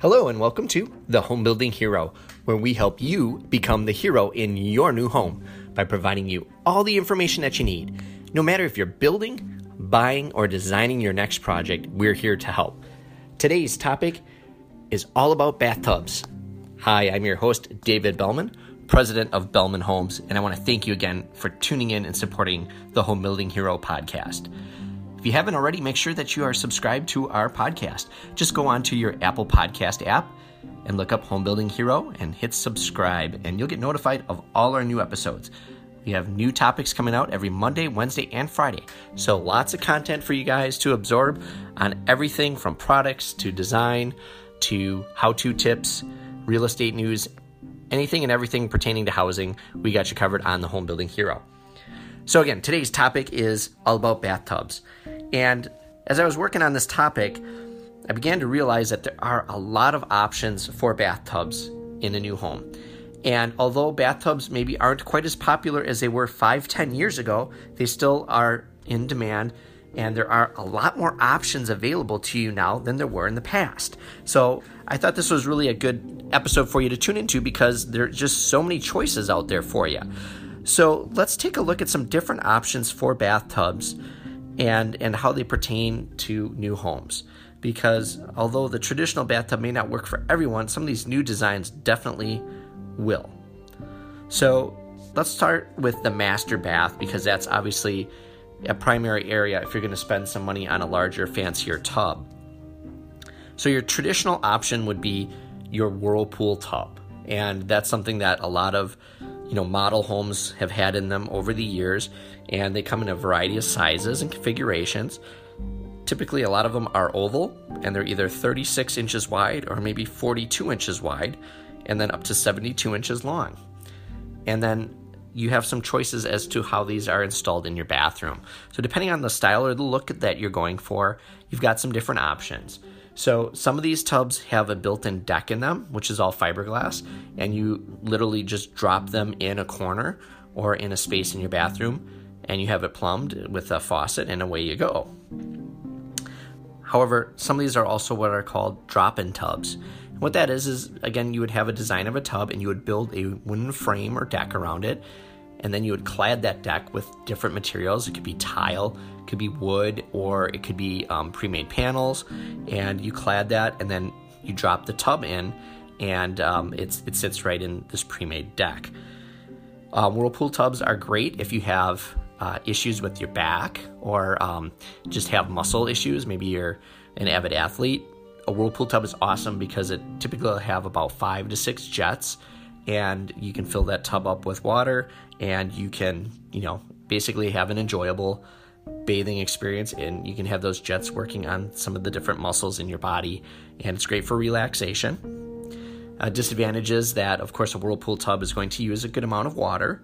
Hello, and welcome to The Home Building Hero, where we help you become the hero in your new home by providing you all the information that you need. No matter if you're building, buying, or designing your next project, we're here to help. Today's topic is all about bathtubs. Hi, I'm your host, David Bellman, president of Bellman Homes, and I want to thank you again for tuning in and supporting the Home Building Hero podcast. You haven't already, make sure that you are subscribed to our podcast. Just go on to your Apple Podcast app and look up Home Building Hero and hit subscribe, and you'll get notified of all our new episodes. We have new topics coming out every Monday, Wednesday, and Friday. So lots of content for you guys to absorb on everything from products to design to how to tips, real estate news, anything and everything pertaining to housing. We got you covered on the Home Building Hero. So, again, today's topic is all about bathtubs. And as I was working on this topic, I began to realize that there are a lot of options for bathtubs in a new home. And although bathtubs maybe aren't quite as popular as they were five, ten years ago, they still are in demand. And there are a lot more options available to you now than there were in the past. So I thought this was really a good episode for you to tune into because there are just so many choices out there for you. So let's take a look at some different options for bathtubs and, and how they pertain to new homes. Because although the traditional bathtub may not work for everyone, some of these new designs definitely will. So let's start with the master bath because that's obviously a primary area if you're going to spend some money on a larger, fancier tub. So your traditional option would be your Whirlpool tub. And that's something that a lot of you know model homes have had in them over the years and they come in a variety of sizes and configurations. Typically a lot of them are oval and they're either 36 inches wide or maybe 42 inches wide and then up to 72 inches long. And then you have some choices as to how these are installed in your bathroom. So depending on the style or the look that you're going for you've got some different options so some of these tubs have a built-in deck in them, which is all fiberglass, and you literally just drop them in a corner or in a space in your bathroom, and you have it plumbed with a faucet, and away you go. However, some of these are also what are called drop-in tubs. what that is is again, you would have a design of a tub, and you would build a wooden frame or deck around it, and then you would clad that deck with different materials. It could be tile, it could be wood, or it could be um, pre-made panels, and you clad that, and then you drop the tub in, and um, it sits right in this pre-made deck. Uh, Whirlpool tubs are great if you have uh, issues with your back or um, just have muscle issues. Maybe you're an avid athlete. A Whirlpool tub is awesome because it typically will have about five to six jets and you can fill that tub up with water and you can, you know, basically have an enjoyable bathing experience and you can have those jets working on some of the different muscles in your body and it's great for relaxation. Uh, disadvantages that, of course, a whirlpool tub is going to use a good amount of water.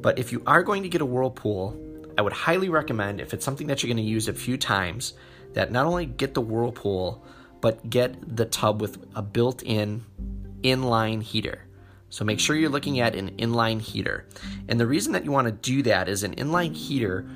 But if you are going to get a whirlpool, I would highly recommend, if it's something that you're going to use a few times, that not only get the whirlpool, but get the tub with a built in inline heater. So make sure you're looking at an inline heater. And the reason that you want to do that is an inline heater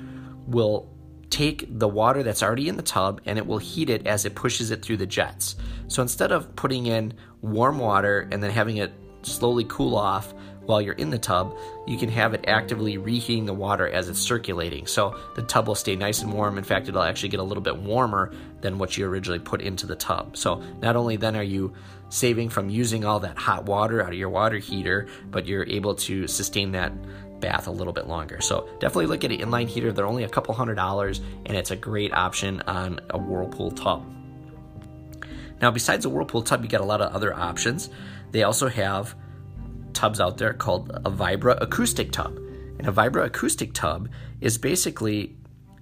will take the water that's already in the tub and it will heat it as it pushes it through the jets. So instead of putting in warm water and then having it slowly cool off while you're in the tub, you can have it actively reheating the water as it's circulating. So the tub will stay nice and warm. In fact, it'll actually get a little bit warmer than what you originally put into the tub. So not only then are you saving from using all that hot water out of your water heater, but you're able to sustain that bath a little bit longer. So definitely look at an inline heater. They're only a couple hundred dollars, and it's a great option on a Whirlpool tub. Now, besides a Whirlpool tub, you got a lot of other options. They also have tubs out there called a vibroacoustic tub. And a vibroacoustic tub is basically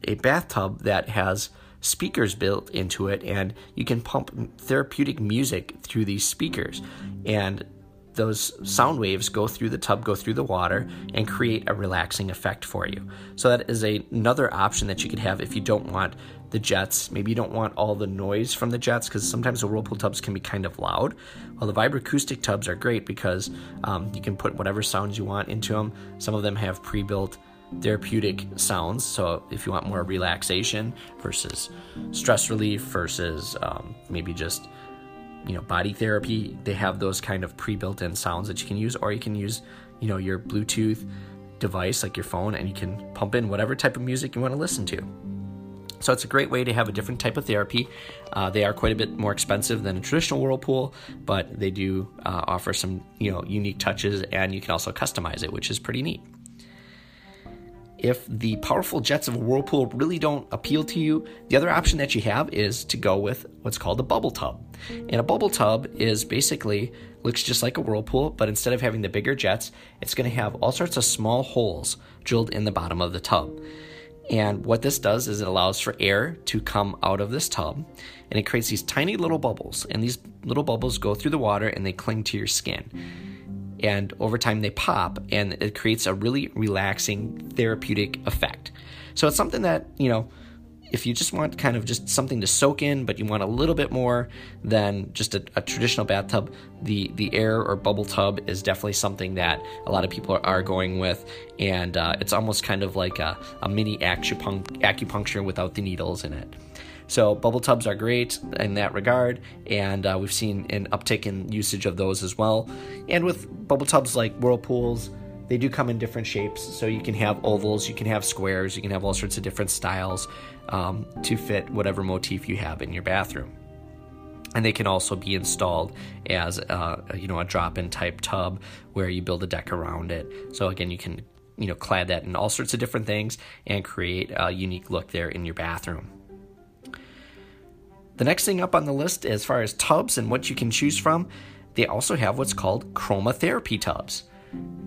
a bathtub that has speakers built into it, and you can pump therapeutic music through these speakers. And those sound waves go through the tub, go through the water, and create a relaxing effect for you. So, that is a, another option that you could have if you don't want the jets. Maybe you don't want all the noise from the jets because sometimes the whirlpool tubs can be kind of loud. Well, the vibroacoustic tubs are great because um, you can put whatever sounds you want into them. Some of them have pre built therapeutic sounds. So, if you want more relaxation versus stress relief versus um, maybe just you know body therapy they have those kind of pre-built in sounds that you can use or you can use you know your bluetooth device like your phone and you can pump in whatever type of music you want to listen to so it's a great way to have a different type of therapy. Uh, they are quite a bit more expensive than a traditional whirlpool, but they do uh, offer some you know unique touches, and you can also customize it, which is pretty neat. If the powerful jets of a whirlpool really don't appeal to you, the other option that you have is to go with what's called a bubble tub. And a bubble tub is basically looks just like a whirlpool, but instead of having the bigger jets, it's going to have all sorts of small holes drilled in the bottom of the tub. And what this does is it allows for air to come out of this tub and it creates these tiny little bubbles. And these little bubbles go through the water and they cling to your skin. And over time they pop and it creates a really relaxing therapeutic effect. So it's something that, you know, if you just want kind of just something to soak in, but you want a little bit more than just a, a, traditional bathtub, the the air or bubble tub is definitely something that a lot of people are, are going with, and uh, it's almost kind of like a, a mini acupuncture without the needles in it. So bubble tubs are great in that regard, and uh, we've seen an uptick in usage of those as well. And with bubble tubs like whirlpools they do come in different shapes, so you can have ovals, you can have squares, you can have all sorts of different styles um, to fit whatever motif you have in your bathroom. And they can also be installed as uh, you know a drop-in type tub where you build a deck around it. So again, you can you know clad that in all sorts of different things and create a unique look there in your bathroom. The next thing up on the list, as far as tubs and what you can choose from, they also have what's called chromotherapy tubs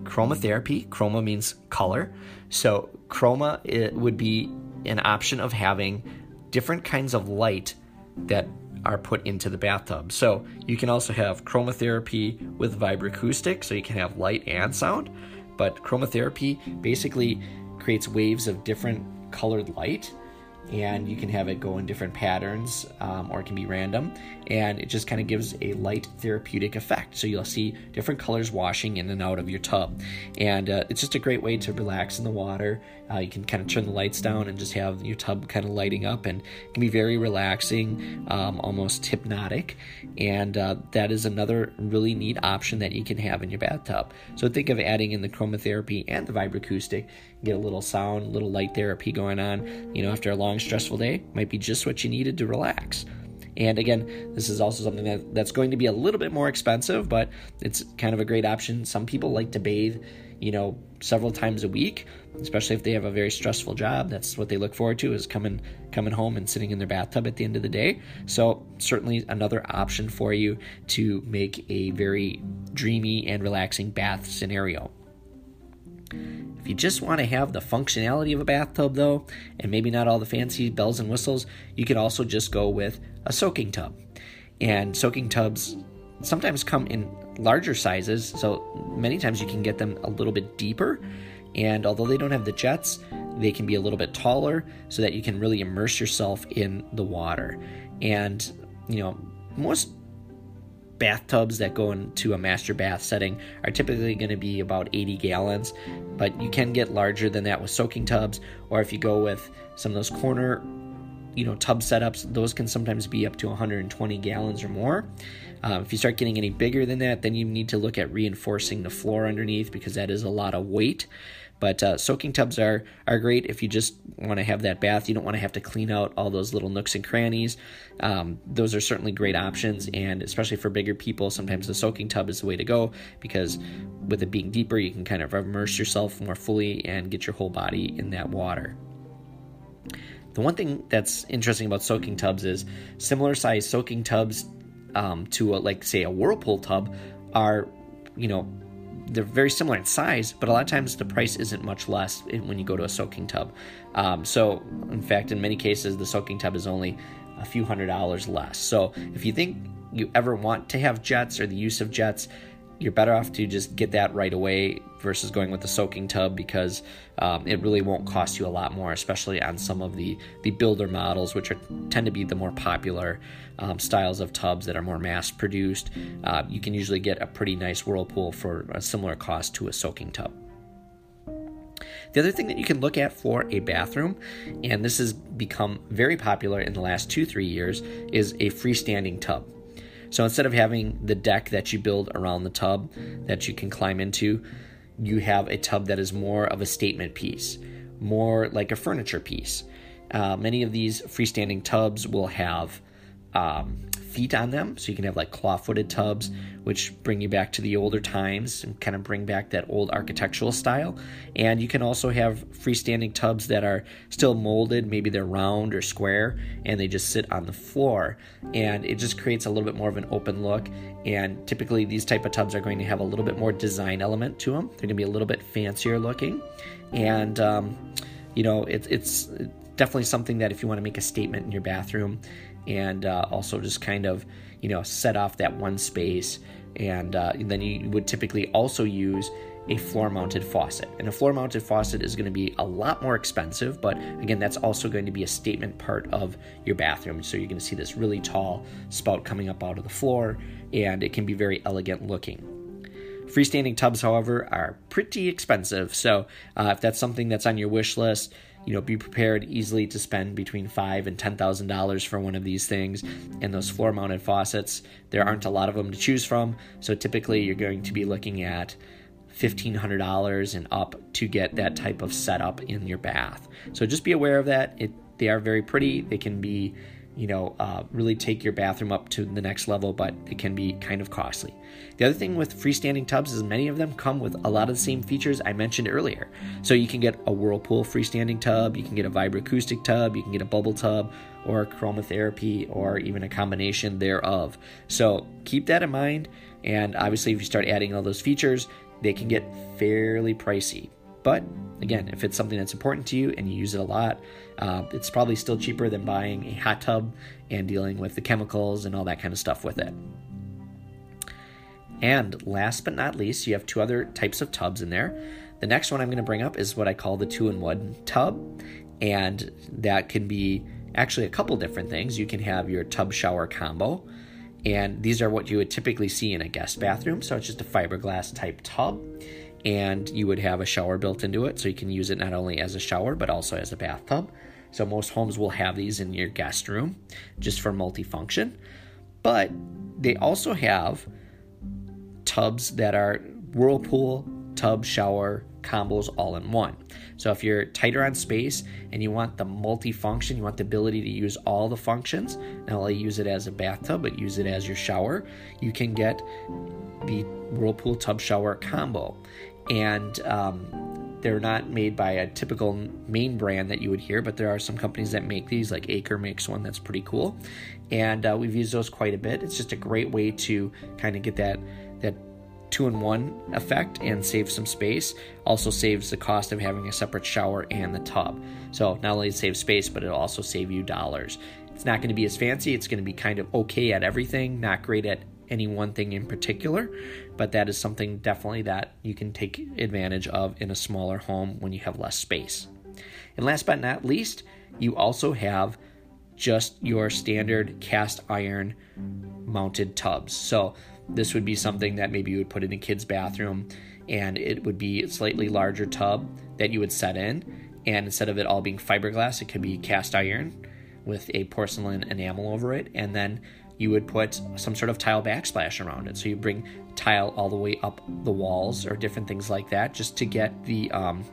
chromotherapy. Chroma means color. So, chroma it would be an option of having different kinds of light that are put into the bathtub. So, you can also have chromotherapy with vibroacoustic, so you can have light and sound. But chromotherapy basically creates waves of different colored light and you can have it go in different patterns um, or it can be random and it just kind of gives a light therapeutic effect. So you'll see different colors washing in and out of your tub. And uh, it's just a great way to relax in the water uh, you can kind of turn the lights down and just have your tub kind of lighting up and it can be very relaxing um, almost hypnotic and uh, that is another really neat option that you can have in your bathtub so think of adding in the chromotherapy and the vibroacoustic get a little sound a little light therapy going on you know after a long long, stressful day might be just what you needed to relax. And again, this is also something that, that's going to be a little bit more expensive, but it's kind of a great option. Some people like to bathe, you know, several times a week, especially if they have a very stressful job. That's what they look forward to is coming coming home and sitting in their bathtub at the end of the day. So certainly another option for you to make a very dreamy and relaxing bath scenario. If you just want to have the functionality of a bathtub, though, and maybe not all the fancy bells and whistles, you could also just go with a soaking tub. And soaking tubs sometimes come in larger sizes, so many times you can get them a little bit deeper. And although they don't have the jets, they can be a little bit taller so that you can really immerse yourself in the water. And, you know, most bathtubs that go into a master bath setting are typically going to be about 80 gallons, but you can get larger than that with soaking tubs, or if you go with some of those corner, you know, tub setups, those can sometimes be up to 120 gallons or more. Um, if you start getting any bigger than that, then you need to look at reinforcing the floor underneath because that is a lot of weight. But uh, soaking tubs are are great if you just want to have that bath. You don't want to have to clean out all those little nooks and crannies. Um, those are certainly great options, and especially for bigger people, sometimes the soaking tub is the way to go because with it being deeper, you can kind of immerse yourself more fully and get your whole body in that water. The one thing that's interesting about soaking tubs is similar size soaking tubs um, to a, like say a whirlpool tub are you know they're very similar in size, but a lot of times the price isn't much less when you go to a soaking tub. Um, so, in fact, in many cases, the soaking tub is only a few hundred dollars less. So, if you think you ever want to have jets or the use of jets, you're better off to just get that right away versus going with the soaking tub because um, it really won't cost you a lot more, especially on some of the the builder models, which are tend to be the more popular um, styles of tubs that are more mass produced. Uh, you can usually get a pretty nice whirlpool for a similar cost to a soaking tub. The other thing that you can look at for a bathroom, and this has become very popular in the last two, three years, is a freestanding tub. So instead of having the deck that you build around the tub that you can climb into, you have a tub that is more of a statement piece, more like a furniture piece. Uh, many of these freestanding tubs will have um, feet on them, so you can have like claw footed tubs, which bring you back to the older times and kind of bring back that old architectural style. And you can also have freestanding tubs that are still molded, maybe they're round or square, and they just sit on the floor. And it just creates a little bit more of an open look. And typically, these type of tubs are going to have a little bit more design element to them. They're going to be a little bit fancier looking, and um, you know, it, it's definitely something that if you want to make a statement in your bathroom and uh, also just kind of you know set off that one space and, uh, then you would typically also use a floor mounted faucet. And a floor mounted faucet is going to be a lot more expensive but again that's also going to be a statement part of your bathroom. So you're going to see this really tall spout coming up out of the floor and it can be very elegant looking. Freestanding tubs however are pretty expensive. So uh, if that's something that's on your wish list you know, be prepared easily to spend between five and ten thousand dollars for one of these things. And those floor-mounted faucets, there aren't a lot of them to choose from, so typically you're going to be looking at $1,500 and up to get that type of setup in your bath. So just be aware of that. It, they are very pretty. They can be you know, uh, really take your bathroom up to the next level, but it can be kind of costly. The other thing with freestanding tubs is many of them come with a lot of the same features I mentioned earlier. So you can get a Whirlpool freestanding tub, you can get a vibroacoustic tub, you can get a bubble tub, or chromotherapy, or even a combination thereof. So keep that in mind. And obviously, if you start adding all those features, they can get fairly pricey. But again, if it's something that's important to you and you use it a lot, uh, it's probably still cheaper than buying a hot tub and dealing with the chemicals and all that kind of stuff with it. And last but not least, you have two other types of tubs in there. The next one I'm going to bring up is what I call the two in one tub, and that can be actually a couple different things. You can have your tub shower combo, and these are what you would typically see in a guest bathroom. So it's just a fiberglass type tub and you would have a shower built into it so you can use it not only as a shower but also as a bathtub. So most homes will have these in your guest room just for multifunction. But they also have tubs that are whirlpool, tub, shower combos all in one. So if you're tighter on space and you want the multifunction, you want the ability to use all the functions, not only use it as a bathtub, but use it as your shower, you can get the Whirlpool tub shower combo and um, they're not made by a typical main brand that you would hear, but there are some companies that make these, like Aker makes one that's pretty cool, and uh, we've used those quite a bit. It's just a great way to kind of get that that two in one effect and save some space. Also saves the cost of having a separate shower and the tub. So not only save space, but it'll also save you dollars. It's not going to be as fancy. It's going to be kind of okay at everything, not great at any one thing in particular, but that is something definitely that you can take advantage of in a smaller home when you have less space. And last but not least, you also have just your standard cast iron mounted tubs. So this would be something that maybe you would put in a kid's bathroom and it would be a slightly larger tub that you would set in and instead of it all being fiberglass it could be cast iron with a porcelain enamel over it and then you would put some sort of tile backsplash around it. So you bring tile all the way up the walls or different things like that, just to get the um,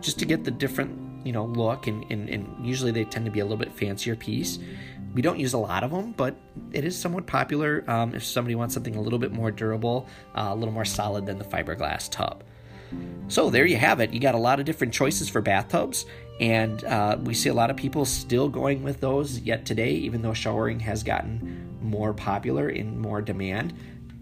just to get the different you know look. And, and, and usually they tend to be a little bit fancier piece. We don't use a lot of them, but it is somewhat popular um, if somebody wants something a little bit more durable, uh, a little more solid than the fiberglass tub. So there you have it. You got a lot of different choices for bathtubs, and uh, we see a lot of people still going with those yet today, even though showering has gotten more popular in more demand.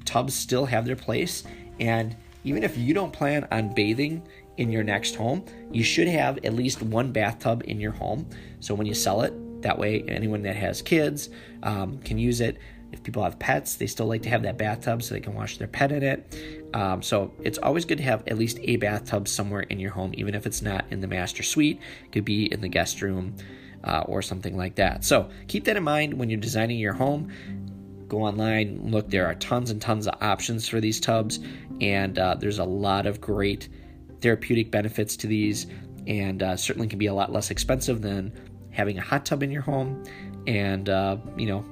Tubs still have their place, and even if you don't plan on bathing in your next home, you should have at least one bathtub in your home. So when you sell it, that way anyone that has kids um, can use it. If people have pets, they still like to have that bathtub so they can wash their pet in it. Um, so it's always good to have at least a bathtub somewhere in your home, even if it's not in the master suite. It could be in the guest room uh, or something like that. So keep that in mind when you're designing your home. Go online, look. There are tons and tons of options for these tubs, and uh, there's a lot of great therapeutic benefits to these, and uh, certainly can be a lot less expensive than having a hot tub in your home. And uh, you know,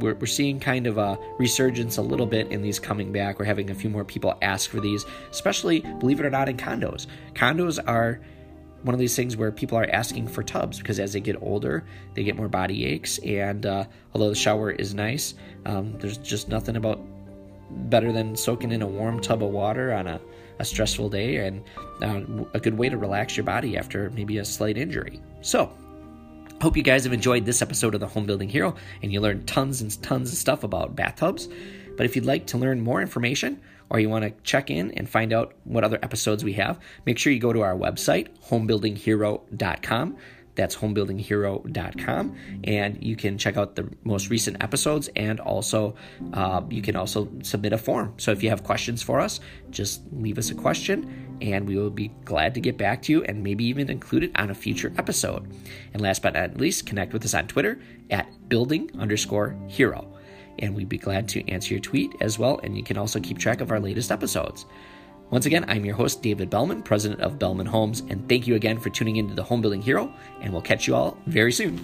we're, we're seeing kind of a resurgence a little bit in these coming back. We're having a few more people ask for these, especially, believe it or not, in condos. Condos are one of these things where people are asking for tubs because as they get older, they get more body aches. And uh, although the shower is nice, um, there's just nothing about better than soaking in a warm tub of water on a, a stressful day and uh, a good way to relax your body after maybe a slight injury. So, Hope you guys have enjoyed this episode of the Home Building Hero and you learned tons and tons of stuff about bathtubs. But if you'd like to learn more information or you want to check in and find out what other episodes we have, make sure you go to our website, homebuildinghero.com. That's homebuildinghero.com, and you can check out the most recent episodes, and also uh, you can also submit a form. So if you have questions for us, just leave us a question, and we will be glad to get back to you, and maybe even include it on a future episode. And last but not least, connect with us on Twitter at building underscore hero, and we'd be glad to answer your tweet as well. And you can also keep track of our latest episodes. Once again, I'm your host, David Bellman, president of Bellman Homes, and thank you again for tuning into the Home Building Hero, and we'll catch you all very soon.